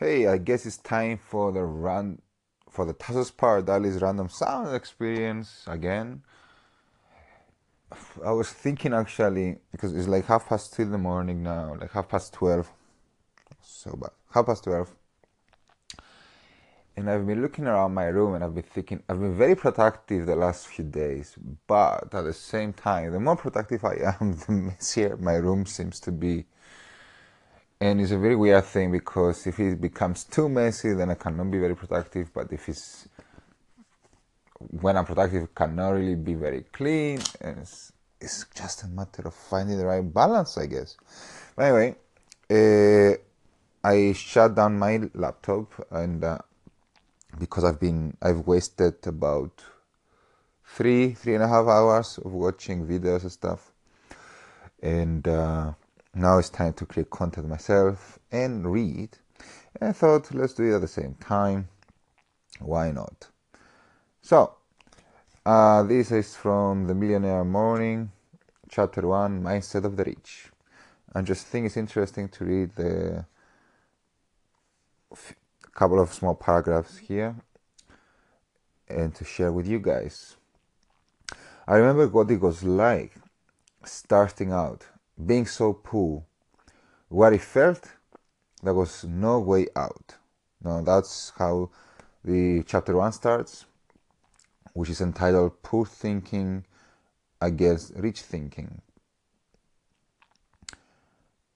Hey, I guess it's time for the run for the Tassos Pardalis random sound experience again. I was thinking actually because it's like half past two in the morning now, like half past twelve. So bad. Half past twelve. And I've been looking around my room and I've been thinking I've been very productive the last few days, but at the same time, the more productive I am, the messier my room seems to be and it's a very weird thing because if it becomes too messy then i cannot be very productive. But if it's when i'm productive it cannot really be very clean. And it's, it's just a matter of finding the right balance i guess. But anyway uh, i shut down my laptop and uh, because i've been i've wasted about three three and a half hours of watching videos and stuff. And uh, now it's time to create content myself and read. And I thought, let's do it at the same time. Why not? So, uh, this is from The Millionaire Morning, Chapter 1 Mindset of the Rich. I just think it's interesting to read the couple of small paragraphs here and to share with you guys. I remember what it was like starting out being so poor, what he felt, there was no way out. Now that's how the chapter one starts, which is entitled Poor Thinking Against Rich Thinking.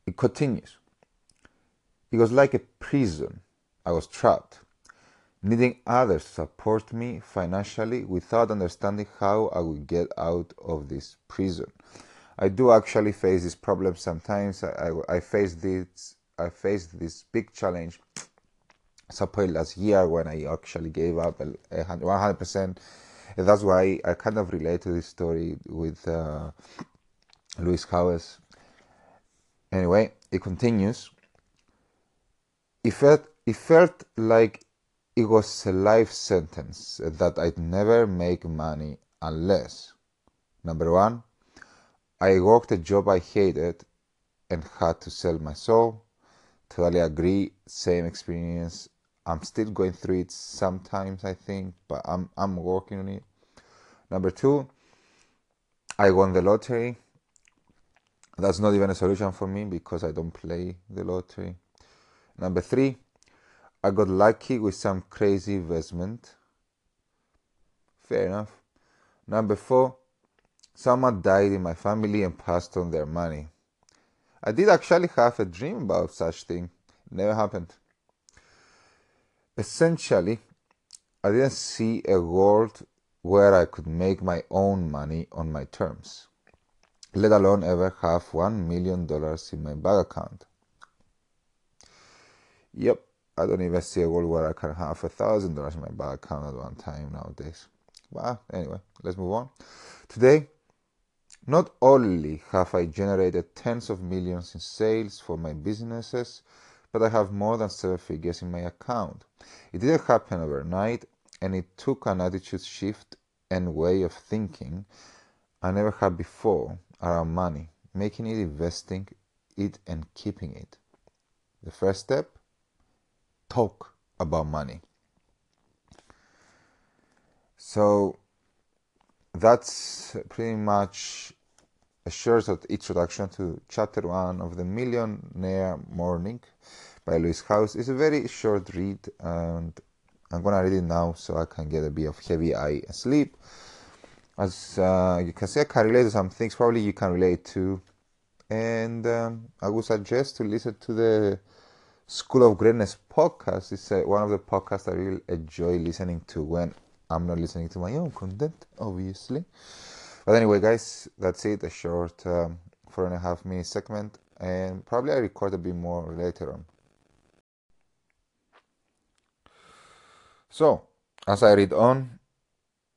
It continues. It was like a prison. I was trapped, needing others to support me financially without understanding how I would get out of this prison. I do actually face this problem sometimes. I, I, I face this I faced this big challenge support last year when I actually gave up 100%. And that's why I kind of relate to this story with uh, Lewis Howes. Anyway, it continues. It felt, it felt like it was a life sentence that I'd never make money unless, number one, I worked a job I hated and had to sell my soul. Totally agree, same experience. I'm still going through it sometimes, I think, but I'm I'm working on it. Number two, I won the lottery. That's not even a solution for me because I don't play the lottery. Number three, I got lucky with some crazy investment. Fair enough. Number four, Someone died in my family and passed on their money. I did actually have a dream about such thing. It Never happened. Essentially, I didn't see a world where I could make my own money on my terms, let alone ever have one million dollars in my bank account. Yep, I don't even see a world where I can have a thousand dollars in my bank account at one time nowadays. Well, anyway, let's move on. Today, not only have I generated tens of millions in sales for my businesses, but I have more than seven figures in my account. It didn't happen overnight, and it took an attitude shift and way of thinking I never had before around money, making it, investing it, and keeping it. The first step talk about money. So that's pretty much a short introduction to chapter one of the Millionaire Morning by Lewis Howes It's a very short read, and I'm gonna read it now so I can get a bit of heavy eye sleep. As uh, you can see, I can relate to some things. Probably you can relate to, and um, I would suggest to listen to the School of Greatness podcast. It's uh, one of the podcasts I really enjoy listening to when I'm not listening to my own content, obviously. But anyway, guys, that's it. A short um, four and a half minute segment, and probably I record a bit more later on. So, as I read on,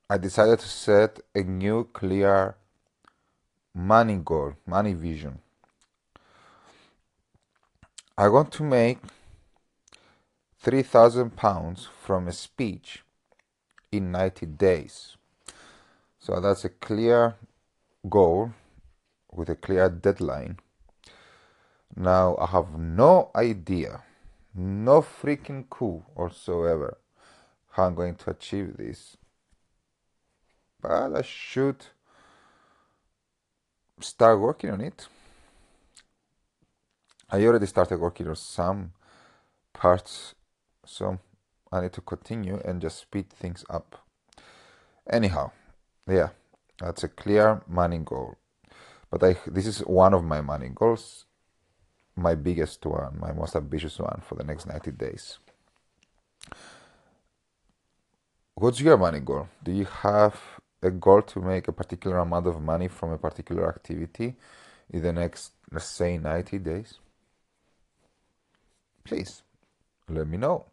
I decided to set a new clear money goal, money vision. I want to make 3,000 pounds from a speech in 90 days. So that's a clear goal with a clear deadline. Now I have no idea, no freaking clue whatsoever how I'm going to achieve this. But I should start working on it. I already started working on some parts, so I need to continue and just speed things up. Anyhow, yeah, that's a clear money goal. But I, this is one of my money goals, my biggest one, my most ambitious one for the next 90 days. What's your money goal? Do you have a goal to make a particular amount of money from a particular activity in the next, let's say, 90 days? Please let me know.